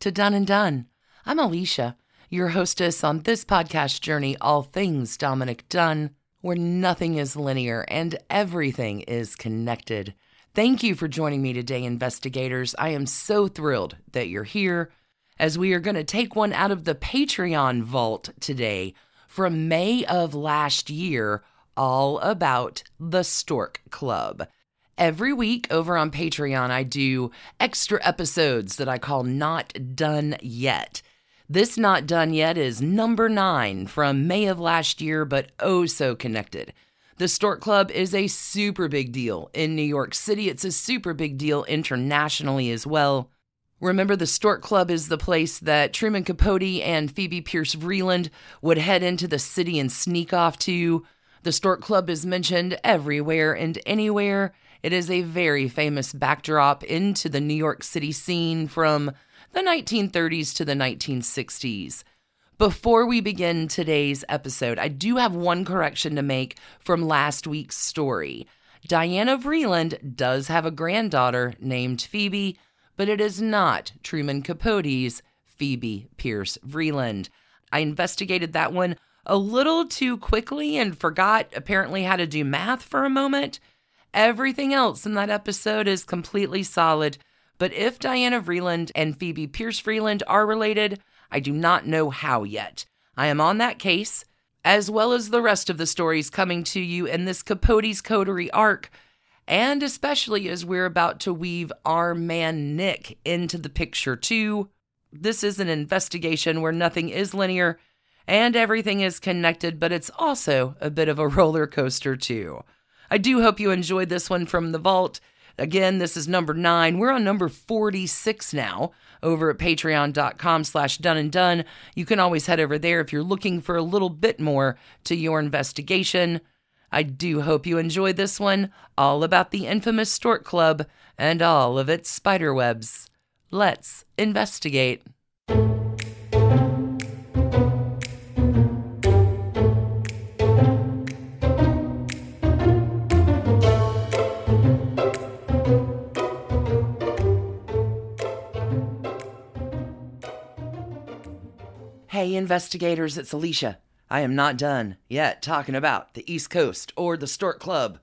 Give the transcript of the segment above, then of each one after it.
to Done and Done. I'm Alicia, your hostess on this podcast journey, All Things Dominick Dunne, where nothing is linear and everything is connected. Thank you for joining me today, investigators. I am so thrilled that you're here as we are going to take one out of the Patreon vault today from May of last year, all about the Stork Club. Every week over on Patreon, I do extra episodes that I call Not Done Yet. This Not Done Yet is number nine from May of last year, but oh so connected. The Stork Club is a super big deal in New York City. It's a super big deal internationally as well. Remember, the Stork Club is the place that Truman Capote and Phoebe Pierce Vreeland would head into the city and sneak off to. The Stork Club is mentioned everywhere and anywhere. It is a very famous backdrop into the New York City scene from the 1930s to the 1960s. Before we begin today's episode, I do have one correction to make from last week's story. Diana Vreeland does have a granddaughter named Phoebe, but it is not Truman Capote's Phoebe Pierce Vreeland. I investigated that one a little too quickly and forgot apparently how to do math for a moment. Everything else in that episode is completely solid, but if Diana Vreeland and Phoebe Pierce Vreeland are related, I do not know how yet. I am on that case, as well as the rest of the stories coming to you in this Capote's Coterie arc, and especially as we're about to weave our man Nick into the picture too. This is an investigation where nothing is linear and everything is connected, but it's also a bit of a roller coaster too. I do hope you enjoyed this one from the vault. Again, this is number nine. We're on number 46 now over at patreon.com slash done and done. You can always head over there if you're looking for a little bit more to your investigation. I do hope you enjoyed this one, all about the infamous Stork Club and all of its spiderwebs. Let's investigate. Investigators, it's Alicia. I am not done yet talking about the East Coast or the Stork Club,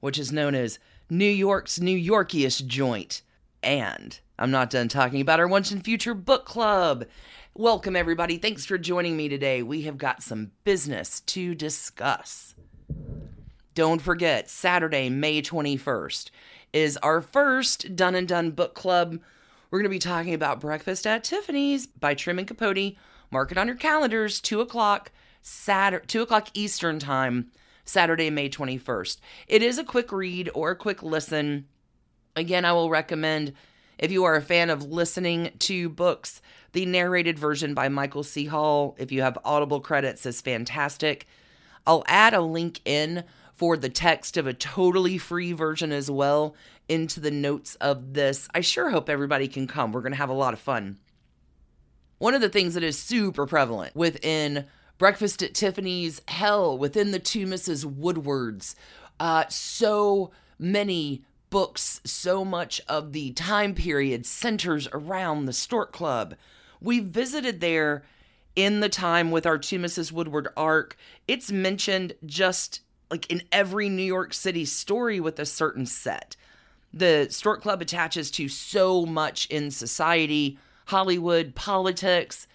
which is known as New York's New Yorkiest joint. And I'm not done talking about our Once and Future Book Club. Welcome, everybody. Thanks for joining me today. We have got some business to discuss. Don't forget, Saturday, May 21st, is our first Done and Done Book Club. We're going to be talking about Breakfast at Tiffany's by Truman Capote Mark it on your calendars, 2 o'clock, Saturday, 2 o'clock Eastern Time, Saturday, May 21st. It is a quick read or a quick listen. Again, I will recommend, if you are a fan of listening to books, the narrated version by Michael C. Hall, if you have Audible credits, is fantastic. I'll add a link in for the text of a totally free version as well into the notes of this. I sure hope everybody can come. We're going to have a lot of fun. One of the things that is super prevalent within Breakfast at Tiffany's, hell, within the two Mrs. Woodwards, uh, so many books, so much of the time period centers around the Stork Club. We visited there in the time with our two Mrs. Woodward arc. It's mentioned just like in every New York City story with a certain set. The Stork Club attaches to so much in society Hollywood, politics.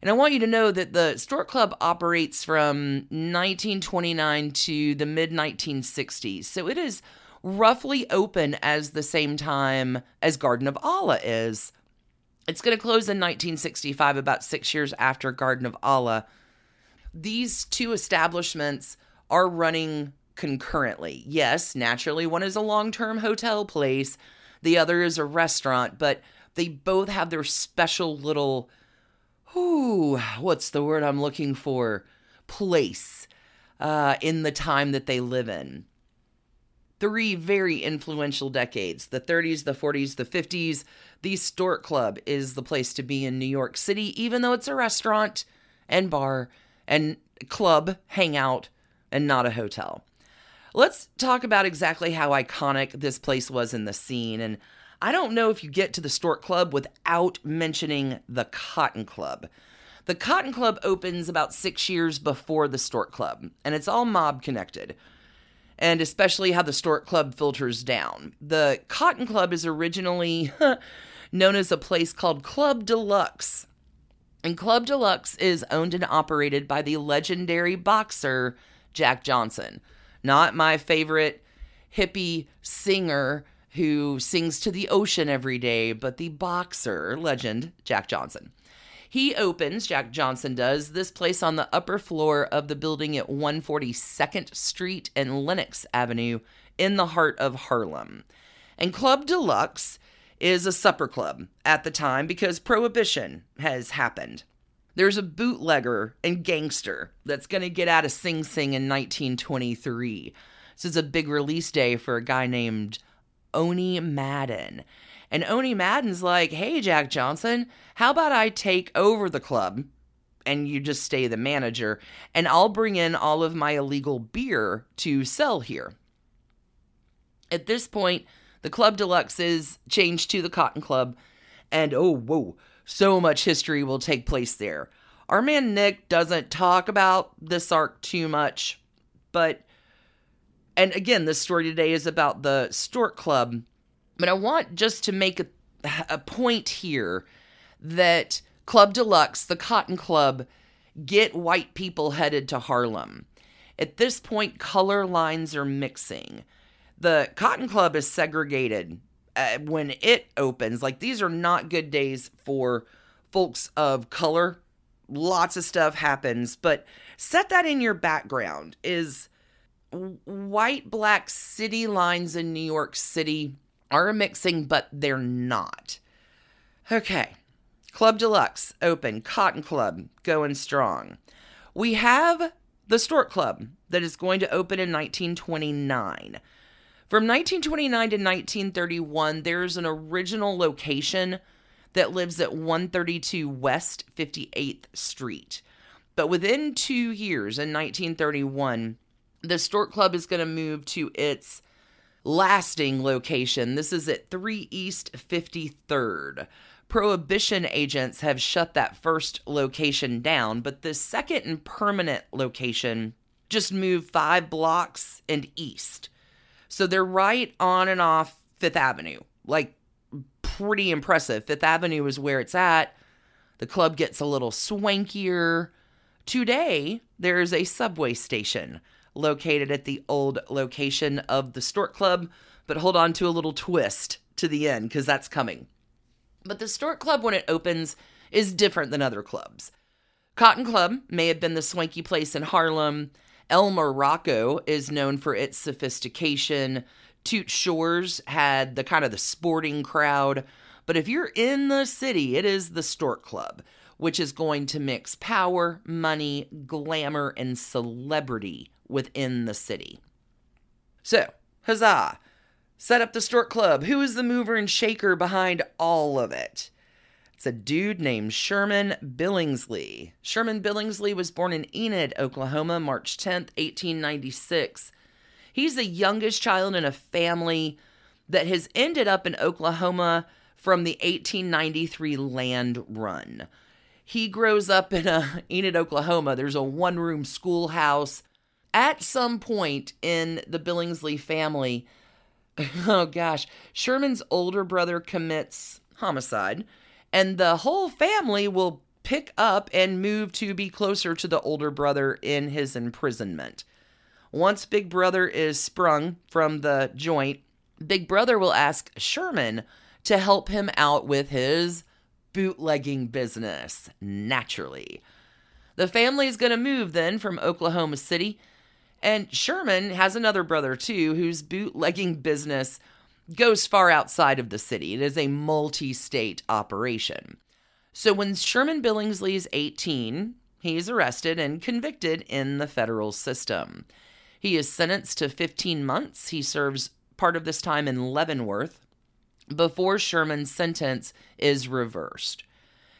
And I want you to know that the Stork Club operates from 1929 to the mid 1960s. So it is roughly open as the same time as Garden of Allah is. It's going to close in 1965, about six years after Garden of Allah. These two establishments are running concurrently. Yes, naturally, one is a long term hotel place, the other is a restaurant, but They both have their special little, ooh, what's the word I'm looking for? Place uh, in the time that they live in. Three very influential decades the 30s, the 40s, the 50s. The Stork Club is the place to be in New York City, even though it's a restaurant and bar and club hangout and not a hotel. Let's talk about exactly how iconic this place was in the scene. And I don't know if you get to the Stork Club without mentioning the Cotton Club. The Cotton Club opens about six years before the Stork Club, and it's all mob connected, and especially how the Stork Club filters down. The Cotton Club is originally known as a place called Club Deluxe. And Club Deluxe is owned and operated by the legendary boxer Jack Johnson. Not my favorite hippie singer who sings to the ocean every day, but the boxer legend Jack Johnson. He opens, Jack Johnson does, this place on the upper floor of the building at 142nd Street and Lenox Avenue in the heart of Harlem. And Club Deluxe is a supper club at the time because prohibition has happened. There's a bootlegger and gangster that's going to get out of Sing Sing in 1923. This is a big release day for a guy named Owney Madden. And Owney Madden's like, hey, Jack Johnson, how about I take over the club and you just stay the manager, and I'll bring in all of my illegal beer to sell here. At this point, the Club Deluxe is changed to the Cotton Club, and oh, whoa, so much history will take place there. Our man Nick doesn't talk about this arc too much, but and again, this story today is about the Stork Club, but I want just to make a, a point here that Club Deluxe, the Cotton Club, get white people headed to Harlem. At this point, color lines are mixing. The Cotton Club is segregated uh, when it opens. Like, these are not good days for folks of color. Lots of stuff happens, but set that in your background is white black city lines in New York City are mixing, but they're not. Okay. Club Deluxe open, Cotton Club going strong. We have the Stork Club that is going to open in 1929. From 1929 to 1931, there's an original location that lives at 132 West 58th Street. But within two years, in 1931, the Stork Club is going to move to its lasting location. This is at 3 East 53rd. Prohibition agents have shut that first location down, but the second and permanent location just moved five blocks and east. So they're right on and off Fifth Avenue. Like, pretty impressive. Fifth Avenue is where it's at. The club gets a little swankier. Today, there is a subway station located at the old location of the Stork Club, but hold on to a little twist to the end because that's coming. But the Stork Club, when it opens, is different than other clubs. Cotton Club may have been the swanky place in Harlem. El Morocco is known for its sophistication. Toots Shor's had the kind of the sporting crowd. But if you're in the city, it is the Stork Club, which is going to mix power, money, glamour, and celebrity within the city. So, huzzah! set up the Stork Club. Who is the mover and shaker behind all of it? It's a dude named Sherman Billingsley. Sherman Billingsley was born in Enid, Oklahoma, March 10th, 1896. He's the youngest child in a family that has ended up in Oklahoma from the 1893 land run. He grows up in a Enid, Oklahoma. There's a one-room schoolhouse. At some point in the Billingsley family, oh gosh, Sherman's older brother commits homicide, and the whole family will pick up and move to be closer to the older brother in his imprisonment. Once Big Brother is sprung from the joint, Big Brother will ask Sherman to help him out with his bootlegging business, naturally. The family is going to move then from Oklahoma City and Sherman has another brother too, whose bootlegging business goes far outside of the city. It is a multi state operation. So when Sherman Billingsley is 18, he is arrested and convicted in the federal system. He is sentenced to 15 months. He serves part of this time in Leavenworth before Sherman's sentence is reversed.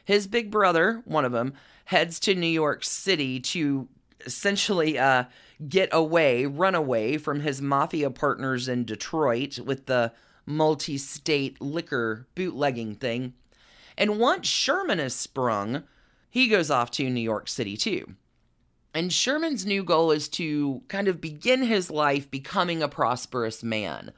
His big brother, one of them, heads to New York City to essentially uh, get away, run away from his mafia partners in Detroit with the multi state liquor bootlegging thing. And once Sherman is sprung, he goes off to New York City too. And Sherman's new goal is to kind of begin his life becoming a prosperous man.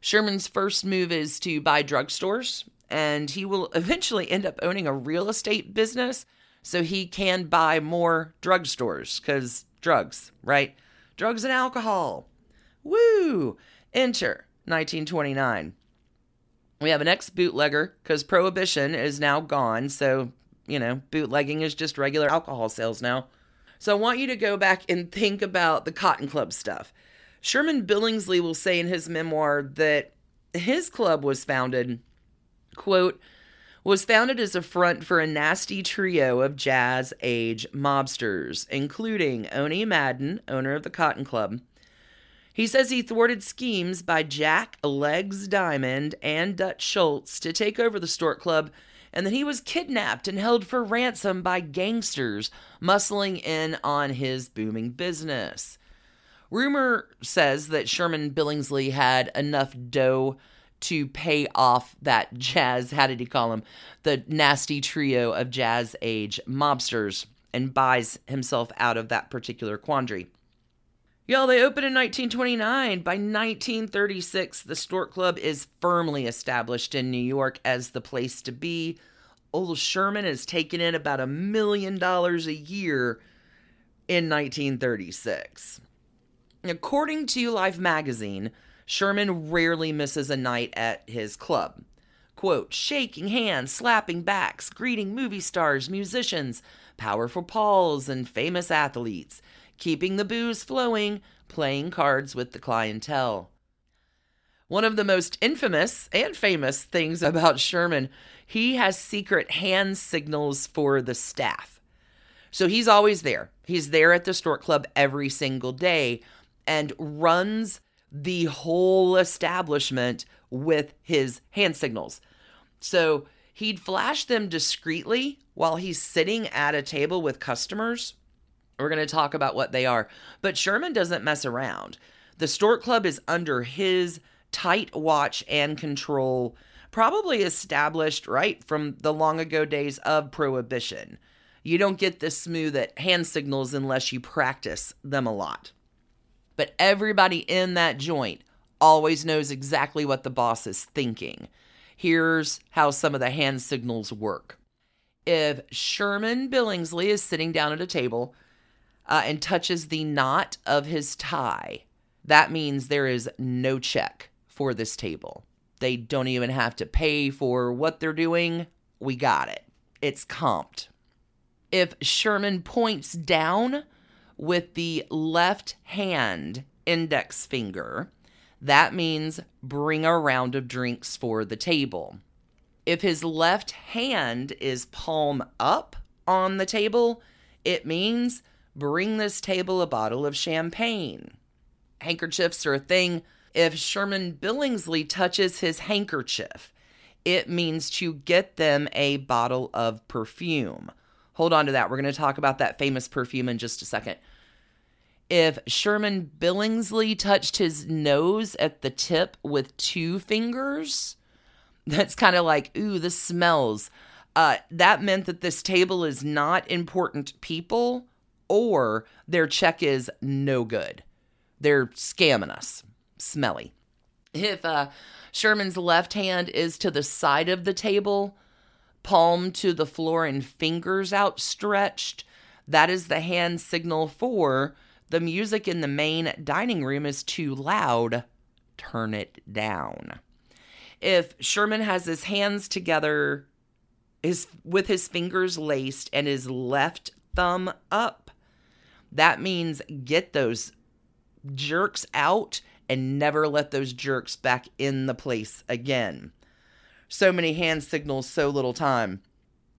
Sherman's first move is to buy drugstores, and he will eventually end up owning a real estate business so he can buy more drugstores because drugs, right? Drugs and alcohol. Woo! Enter 1929. We have an ex bootlegger because prohibition is now gone. So, you know, bootlegging is just regular alcohol sales now. So I want you to go back and think about the Cotton Club stuff. Sherman Billingsley will say in his memoir that his club was founded, quote, was founded as a front for a nasty trio of jazz age mobsters, including Owney Madden, owner of the Cotton Club. He says he thwarted schemes by Jack Legs Diamond and Dutch Schultz to take over the Stork Club, and that he was kidnapped and held for ransom by gangsters muscling in on his booming business. Rumor says that Sherman Billingsley had enough dough to pay off that jazz, how did he call him? The nasty trio of jazz age mobsters and buys himself out of that particular quandary. Y'all, they opened in 1929. By 1936, the Stork Club is firmly established in New York as the place to be. Old Sherman is taking in about a million dollars a year in 1936. According to Life magazine, Sherman rarely misses a night at his club. Quote, shaking hands, slapping backs, greeting movie stars, musicians, powerful Pauls, and famous athletes, keeping the booze flowing, playing cards with the clientele. One of the most infamous and famous things about Sherman, he has secret hand signals for the staff. So he's always there. He's there at the Stork Club every single day and runs the whole establishment with his hand signals. So he'd flash them discreetly while he's sitting at a table with customers. We're going to talk about what they are. But Sherman doesn't mess around. The Stork Club is under his tight watch and control, probably established right from the long ago days of Prohibition. You don't get the smooth at hand signals unless you practice them a lot but everybody in that joint always knows exactly what the boss is thinking. Here's how some of the hand signals work. If Sherman Billingsley is sitting down at a table uh, and touches the knot of his tie, that means there is no check for this table. They don't even have to pay for what they're doing. We got it. It's comped. If Sherman points down, with the left hand index finger, that means bring a round of drinks for the table. If his left hand is palm up on the table, it means bring this table a bottle of champagne. Handkerchiefs are a thing. If Sherman Billingsley touches his handkerchief, it means to get them a bottle of perfume. Hold on to that. We're going to talk about that famous perfume in just a second if Sherman Billingsley touched his nose at the tip with two fingers, that's kind of like, ooh, this smells. Uh, that meant that this table is not important people or their check is no good. They're scamming us. Smelly. If uh, Sherman's left hand is to the side of the table, palm to the floor and fingers outstretched, that is the hand signal for the music in the main dining room is too loud. Turn it down. If Sherman has his hands together his with his fingers laced and his left thumb up, that means get those jerks out and never let those jerks back in the place again. So many hand signals, so little time.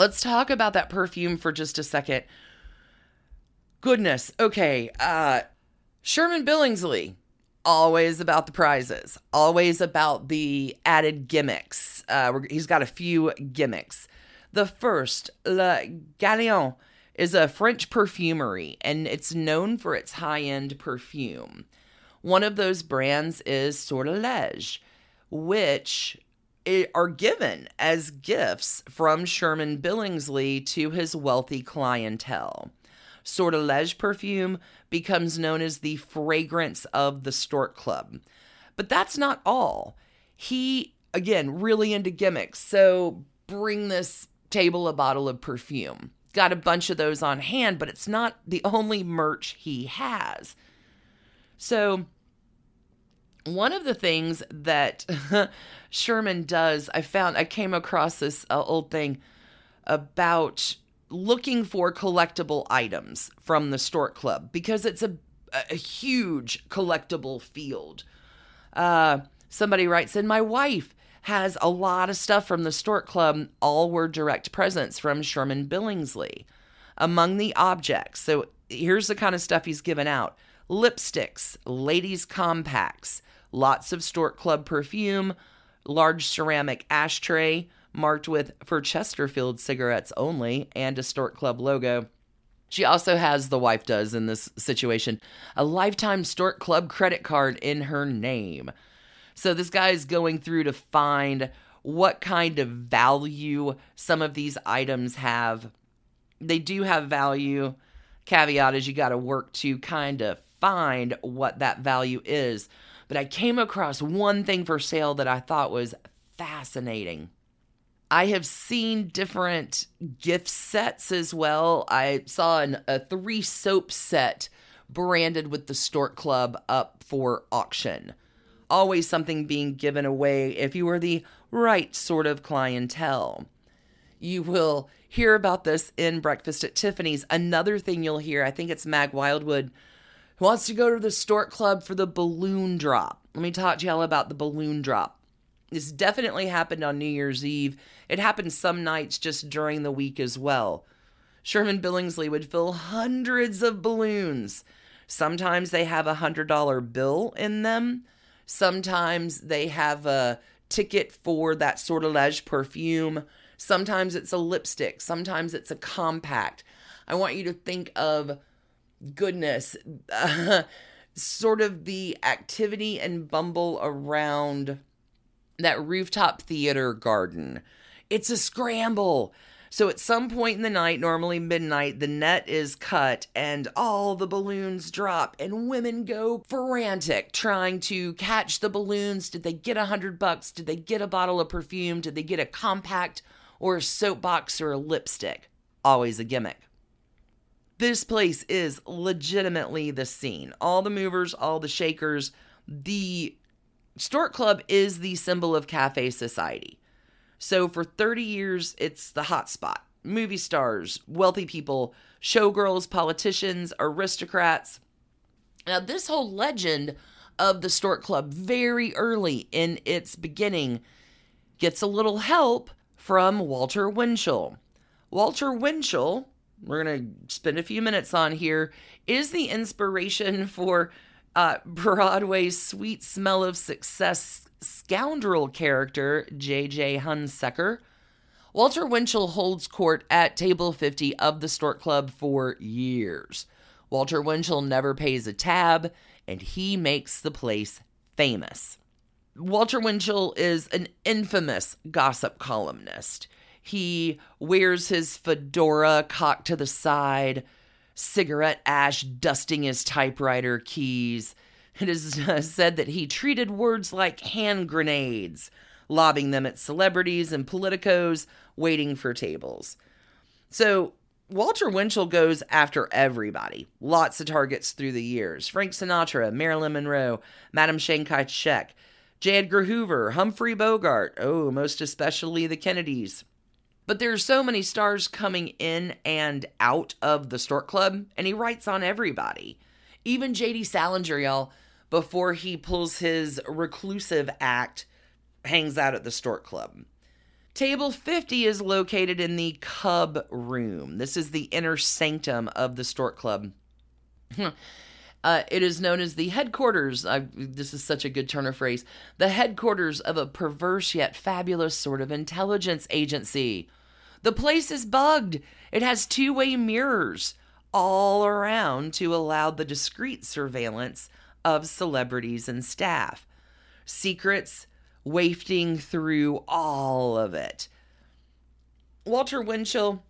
Let's talk about that perfume for just a second. Goodness. Okay. Uh Sherman Billingsley, always about the prizes, always about the added gimmicks. Uh, he's got a few gimmicks. The first, Le Galion, is a French perfumery and it's known for its high end perfume. One of those brands is Sortilege, which are given as gifts from Sherman Billingsley to his wealthy clientele. Sortilege perfume becomes known as the fragrance of the Stork Club. But that's not all. He, again, really into gimmicks. So bring this table a bottle of perfume. Got a bunch of those on hand, but it's not the only merch he has. So one of the things that Sherman does, I found, I came across this uh, old thing about looking for collectible items from the Stork Club because it's a, a huge collectible field. Uh, somebody writes in, My wife has a lot of stuff from the Stork Club, all were direct presents from Sherman Billingsley. Among the objects, so here's the kind of stuff he's given out lipsticks, ladies' compacts, lots of Stork Club perfume, large ceramic ashtray marked with for Chesterfield cigarettes only, and a Stork Club logo. She also has, the wife does in this situation, a lifetime Stork Club credit card in her name. So this guy is going through to find what kind of value some of these items have. They do have value. Caveat is you got to work to kind of find what that value is but I came across one thing for sale that I thought was fascinating. I have seen different gift sets as well. I saw an, a three soap set branded with the Stork Club up for auction. Always something being given away if you are the right sort of clientele. You will hear about this in Breakfast at Tiffany's. Another thing you'll hear, I think it's Mag Wildwood who wants to go to the Stork Club for the balloon drop. Let me talk to y'all about the balloon drop. This definitely happened on New Year's Eve. It happened some nights just during the week as well. Sherman Billingsley would fill hundreds of balloons. Sometimes they have a $100 bill in them. Sometimes they have a ticket for that sortilege perfume. Sometimes it's a lipstick. Sometimes it's a compact. I want you to think of goodness, uh, sort of the activity and bumble around that rooftop theater garden. It's a scramble. So at some point in the night, normally midnight, the net is cut and all the balloons drop and women go frantic trying to catch the balloons. Did they get a hundred bucks? Did they get a bottle of perfume? Did they get a compact or a soapbox or a lipstick? Always a gimmick. This place is legitimately the scene. All the movers, all the shakers. The Stork Club is the symbol of cafe society. So for 30 years, it's the hot spot. Movie stars, wealthy people, showgirls, politicians, aristocrats. Now, this whole legend of the Stork Club, very early in its beginning, gets a little help from Walter Winchell. Walter Winchell we're going to spend a few minutes on here is the inspiration for uh, Broadway's sweet smell of success scoundrel character, J.J. Hunsecker. Walter Winchell holds court at table 50 of the Stork Club for years. Walter Winchell never pays a tab, and he makes the place famous. Walter Winchell is an infamous gossip columnist. He wears his fedora cocked to the side, cigarette ash dusting his typewriter keys. It is said that he treated words like hand grenades, lobbing them at celebrities and politicos waiting for tables. So Walter Winchell goes after everybody. Lots of targets through the years Frank Sinatra, Marilyn Monroe, Madam Chiang Kai shek, J. Edgar Hoover, Humphrey Bogart, oh, most especially the Kennedys. But there are so many stars coming in and out of the Stork Club, and he writes on everybody. Even J.D. Salinger, y'all, before he pulls his reclusive act, hangs out at the Stork Club. Table 50 is located in the Cub Room. This is the inner sanctum of the Stork Club. uh, it is known as the headquarters. I, this is such a good turn of phrase. The headquarters of a perverse yet fabulous sort of intelligence agency. The place is bugged. It has two way mirrors all around to allow the discreet surveillance of celebrities and staff. Secrets wafting through all of it. Walter Winchell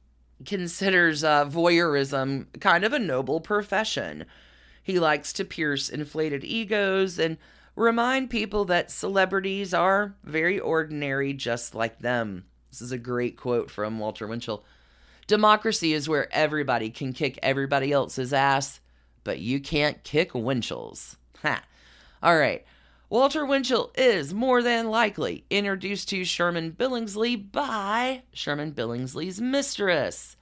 considers uh, voyeurism kind of a noble profession. He likes to pierce inflated egos and remind people that celebrities are very ordinary, just like them. This is a great quote from Walter Winchell. Democracy is where everybody can kick everybody else's ass, but you can't kick Winchell's. Ha. All right. Walter Winchell is more than likely introduced to Sherman Billingsley by Sherman Billingsley's mistress.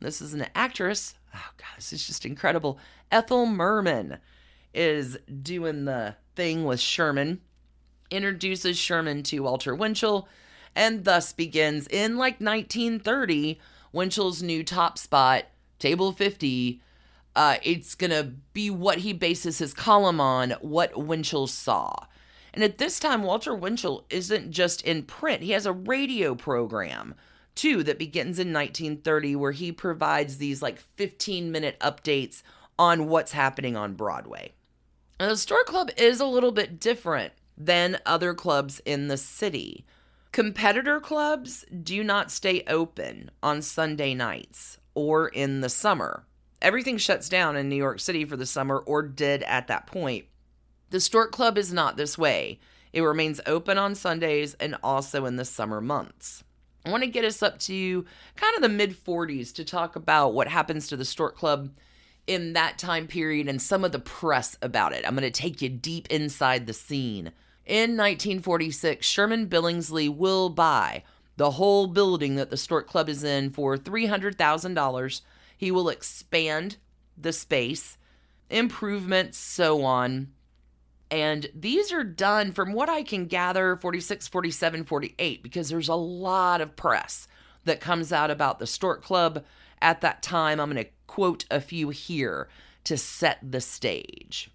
This is an actress. Oh, God, this is just incredible. Ethel Merman is doing the thing with Sherman, introduces Sherman to Walter Winchell, and thus begins in like 1930 Winchell's new top spot, Table 50, uh, it's going to be what he bases his column on, what Winchell saw. And at this time, Walter Winchell isn't just in print, he has a radio program too that begins in 1930 where he provides these like 15 minute updates on what's happening on Broadway. And the Stork Club is a little bit different than other clubs in the city. Competitor clubs do not stay open on Sunday nights or in the summer everything shuts down in New York City for the summer or did at that point. The Stork Club is not this way. It remains open on Sundays and also in the summer months. I want to get us up to kind of the mid 40s to talk about what happens to the Stork Club in that time period and some of the press about it. I'm going to take you deep inside the scene. In 1946, Sherman Billingsley will buy the whole building that the Stork Club is in for $300,000 he will expand the space, improvements, so on. And these are done from what I can gather 46, 47, 48, because there's a lot of press that comes out about the Stork Club at that time. I'm going to quote a few here to set the stage.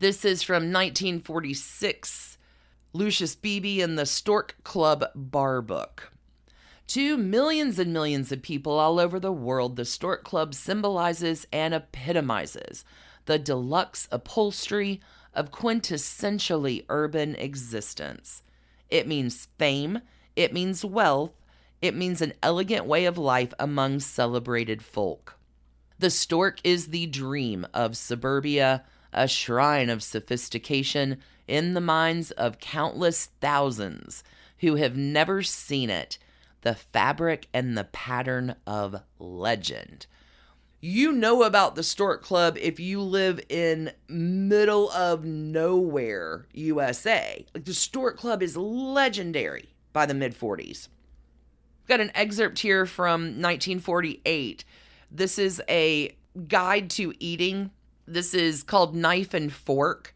This is from 1946, Lucius Beebe and the Stork Club Bar Book. To millions and millions of people all over the world, the Stork Club symbolizes and epitomizes the deluxe upholstery of quintessentially urban existence. It means fame, it means wealth, it means an elegant way of life among celebrated folk. The stork is the dream of suburbia, a shrine of sophistication in the minds of countless thousands who have never seen it the fabric and the pattern of legend. You know about the Stork Club if you live in middle of nowhere, USA. Like the Stork Club is legendary by the mid 40s. Got an excerpt here from 1948. This is a guide to eating. This is called Knife and Fork.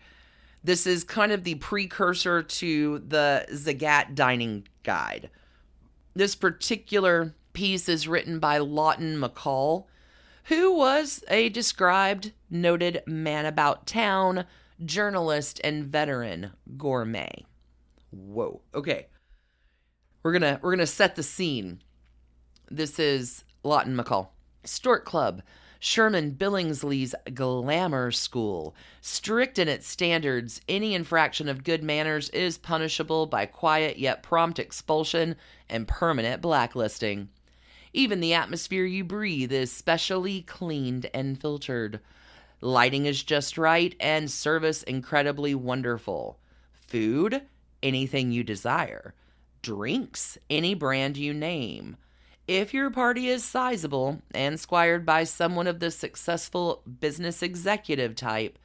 This is kind of the precursor to the Zagat Dining Guide. This particular piece is written by Lawton McCall, who was a described noted man about town, journalist, and veteran gourmet. Whoa. Okay. We're to we're to set the scene. This is Lawton McCall. Stork Club Sherman Billingsley's Glamour School. Strict in its standards, any infraction of good manners is punishable by quiet yet prompt expulsion and permanent blacklisting. Even the atmosphere you breathe is specially cleaned and filtered. Lighting is just right and service incredibly wonderful. Food, anything you desire. Drinks, any brand you name. If your party is sizable and squired by someone of the successful business executive type,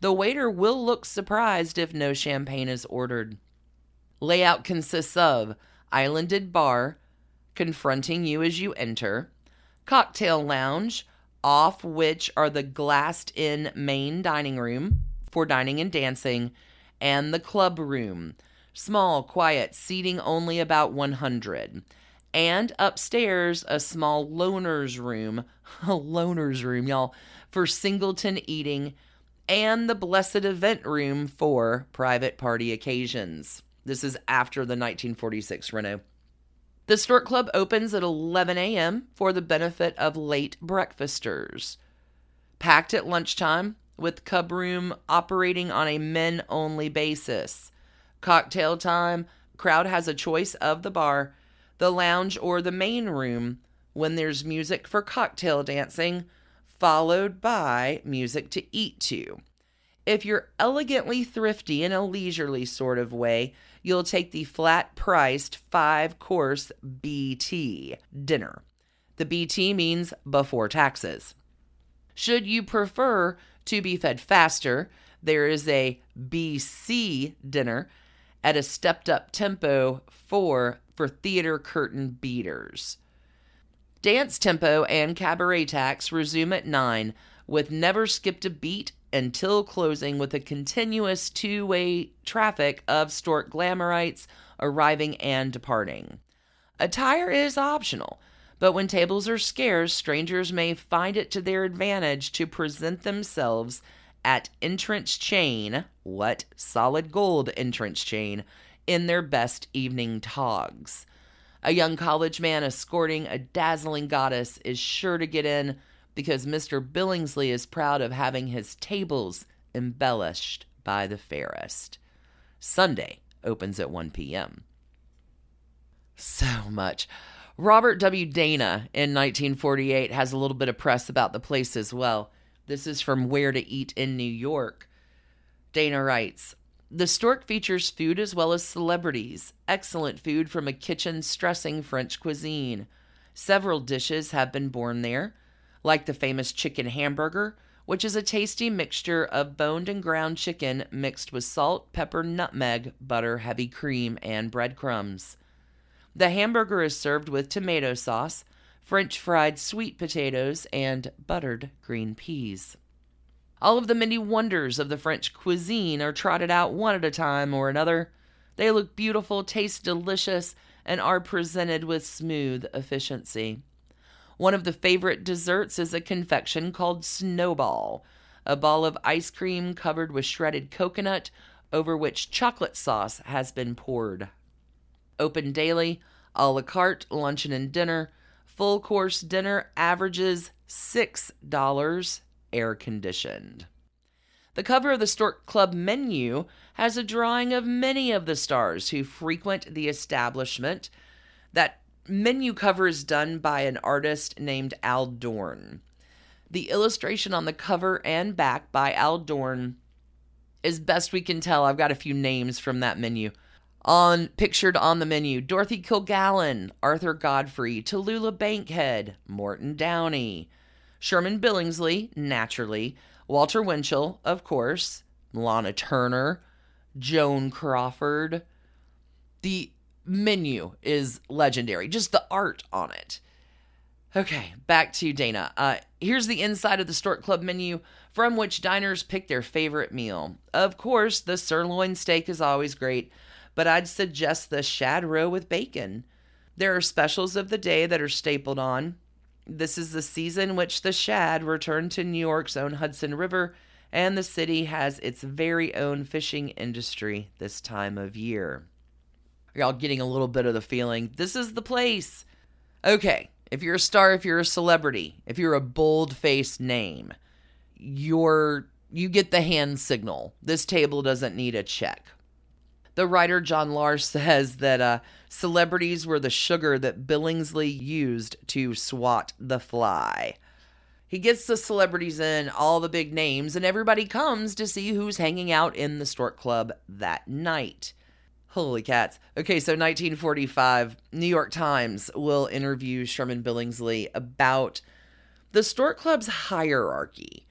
the waiter will look surprised if no champagne is ordered. Layout consists of islanded bar, confronting you as you enter, cocktail lounge, off which are the glassed in main dining room for dining and dancing, and the club room, small, quiet, seating only about 100. And upstairs, a small loner's room, a loner's room, y'all, for singleton eating, and the blessed event room for private party occasions. This is after the 1946 reno. The Stork Club opens at 11 a.m. for the benefit of late breakfasters. Packed at lunchtime, with Cub Room operating on a men only basis. Cocktail time, crowd has a choice of the bar, the lounge, or the main room when there's music for cocktail dancing, followed by music to eat to. If you're elegantly thrifty in a leisurely sort of way, you'll take the flat priced five course BT dinner. The BT means before taxes. Should you prefer to be fed faster, there is a BC dinner at a stepped up tempo for for theater curtain beaters. Dance tempo and cabaret tax resume at 9 with never skipped a beat until closing with a continuous two way traffic of Stork Glamorites arriving and departing. Attire is optional, but when tables are scarce, strangers may find it to their advantage to present themselves at entrance chain, what? Solid gold entrance chain, in their best evening togs. A young college man escorting a dazzling goddess is sure to get in because Mr. Billingsley is proud of having his tables embellished by the fairest. Sunday opens at 1 p.m. So much. Robert W. Dana in 1948 has a little bit of press about the place as well. This is from Where to Eat in New York. Dana writes The Stork features food as well as celebrities, excellent food from a kitchen stressing French cuisine. Several dishes have been born there like the famous chicken hamburger, which is a tasty mixture of boned and ground chicken mixed with salt, pepper, nutmeg, butter, heavy cream, and breadcrumbs. The hamburger is served with tomato sauce, French fried sweet potatoes, and buttered green peas. All of the many wonders of the French cuisine are trotted out one at a time or another. They look beautiful, taste delicious, and are presented with smooth efficiency. One of the favorite desserts is a confection called Snowball, a ball of ice cream covered with shredded coconut over which chocolate sauce has been poured. Open daily, a la carte, luncheon and dinner. Full course dinner averages $6 air conditioned. The cover of the Stork Club menu has a drawing of many of the stars who frequent the establishment. That menu cover is done by an artist named Al Dorn. The illustration on the cover and back by Al Dorn is best we can tell. I've got a few names from that menu. On pictured on the menu, Dorothy Kilgallen, Arthur Godfrey, Tallulah Bankhead, Morton Downey, Sherman Billingsley, naturally, Walter Winchell, of course, Lana Turner, Joan Crawford. The menu is legendary, just the art on it. Okay, back to Dana. Uh, here's the inside of the Stork Club menu from which diners pick their favorite meal. Of course, the sirloin steak is always great, but I'd suggest the shad roe with bacon. There are specials of the day that are stapled on. This is the season which the shad return to New York's own Hudson River, and the city has its very own fishing industry this time of year. Are Y'all getting a little bit of the feeling this is the place. Okay, if you're a star, if you're a celebrity, if you're a bold faced name, you're you get the hand signal. This table doesn't need a check. The writer John Lahr says that uh, celebrities were the sugar that Billingsley used to swat the fly. He gets the celebrities in, all the big names, and everybody comes to see who's hanging out in the Stork Club that night. Holy cats. Okay, so 1945, New York Times will interview Sherman Billingsley about the Stork Club's hierarchy.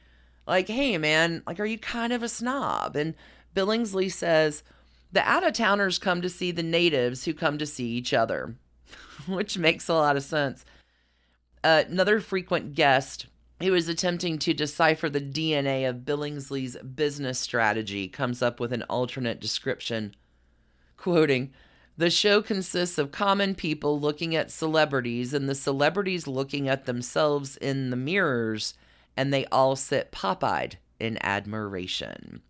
Like, hey, man, like, are you kind of a snob? And Billingsley says, the out of towners come to see the natives who come to see each other, which makes a lot of sense. Uh, another frequent guest who is attempting to decipher the DNA of Billingsley's business strategy comes up with an alternate description. Quoting, the show consists of common people looking at celebrities and the celebrities looking at themselves in the mirrors, and they all sit pop eyed in admiration.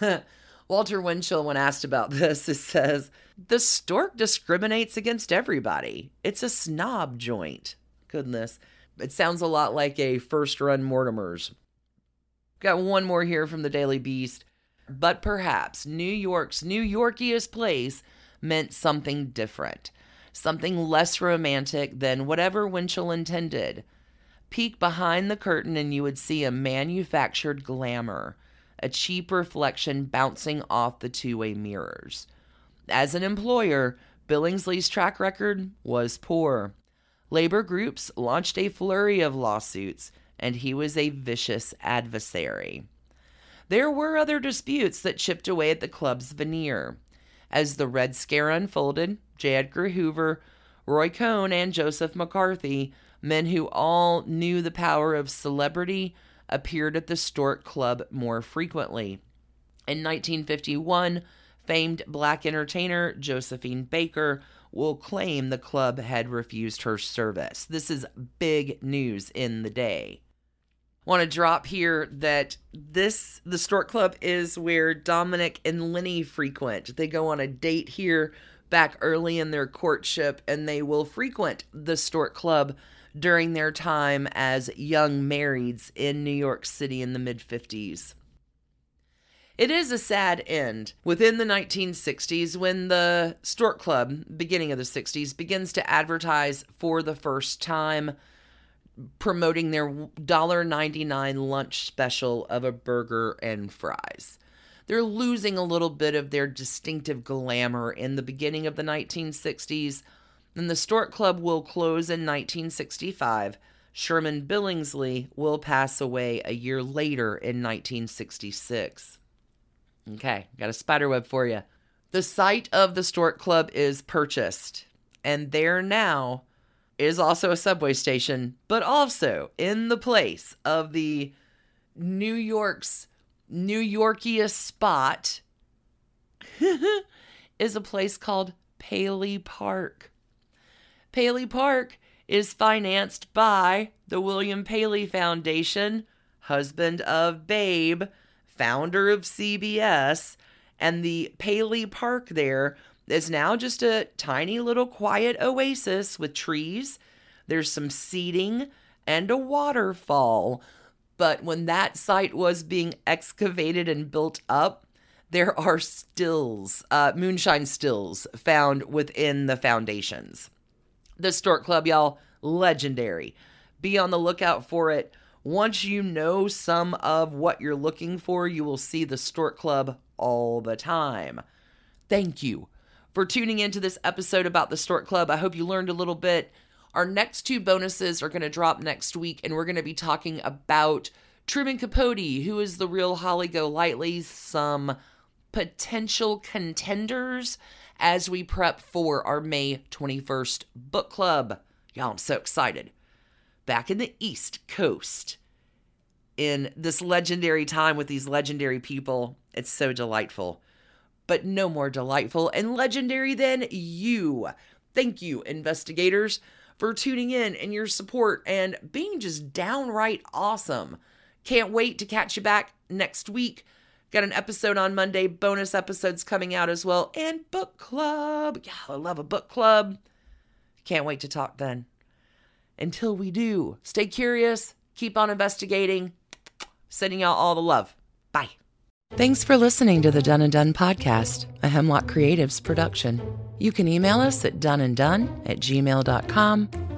Walter Winchell, when asked about this, says, The stork discriminates against everybody. It's a snob joint. Goodness. It sounds a lot like a first run Mortimer's. Got one more here from the Daily Beast. But perhaps New York's New Yorkiest place meant something different, something less romantic than whatever Winchell intended. Peek behind the curtain and you would see a manufactured glamour, a cheap reflection bouncing off the two way mirrors. As an employer, Billingsley's track record was poor. Labor groups launched a flurry of lawsuits, and he was a vicious adversary. There were other disputes that chipped away at the club's veneer. As the Red Scare unfolded, J. Edgar Hoover, Roy Cohn, and Joseph McCarthy, men who all knew the power of celebrity, appeared at the Stork Club more frequently. In 1951, famed black entertainer Josephine Baker will claim the club had refused her service. This is big news in the day. Want to drop here that this, the Stork Club, is where Dominick and Lenny frequent. They go on a date here back early in their courtship, and they will frequent the Stork Club during their time as young marrieds in New York City in the mid 50s. It is a sad end within the 1960s when the Stork Club, beginning of the 60s, begins to advertise for the first time, promoting their $1.99 lunch special of a burger and fries. They're losing a little bit of their distinctive glamour in the beginning of the 1960s, and the Stork Club will close in 1965. Sherman Billingsley will pass away a year later in 1966. Okay, got a spider web for you. The site of the Stork Club is purchased, and there now is also a subway station, but also in the place of the New York's New Yorkiest spot is a place called Paley Park. Paley Park is financed by the William Paley Foundation, husband of Babe, founder of CBS, and the Paley Park there is now just a tiny little quiet oasis with trees. There's some seating and a waterfall. But when that site was being excavated and built up, there are stills, uh, moonshine stills, found within the foundations. The Stork Club, y'all, legendary. Be on the lookout for it once you know some of what you're looking for, you will see the Stork Club all the time. Thank you for tuning into this episode about the Stork Club. I hope you learned a little bit. Our next two bonuses are going to drop next week, and we're going to be talking about Truman Capote, who is the real Holly Golightly, some potential contenders as we prep for our May 21st book club. Y'all, I'm so excited back in the East Coast in this legendary time with these legendary people. It's so delightful. But no more delightful and legendary than you. Thank you, investigators, for tuning in and your support and being just downright awesome. Can't wait to catch you back next week. Got an episode on Monday, bonus episodes coming out as well, and book club. Yeah, I love a book club. Can't wait to talk then. Until we do, stay curious, keep on investigating. Sending y'all all the love. Bye. Thanks for listening to the Done and Done podcast, a Hemlock Creatives production. You can email us at doneanddone at gmail.com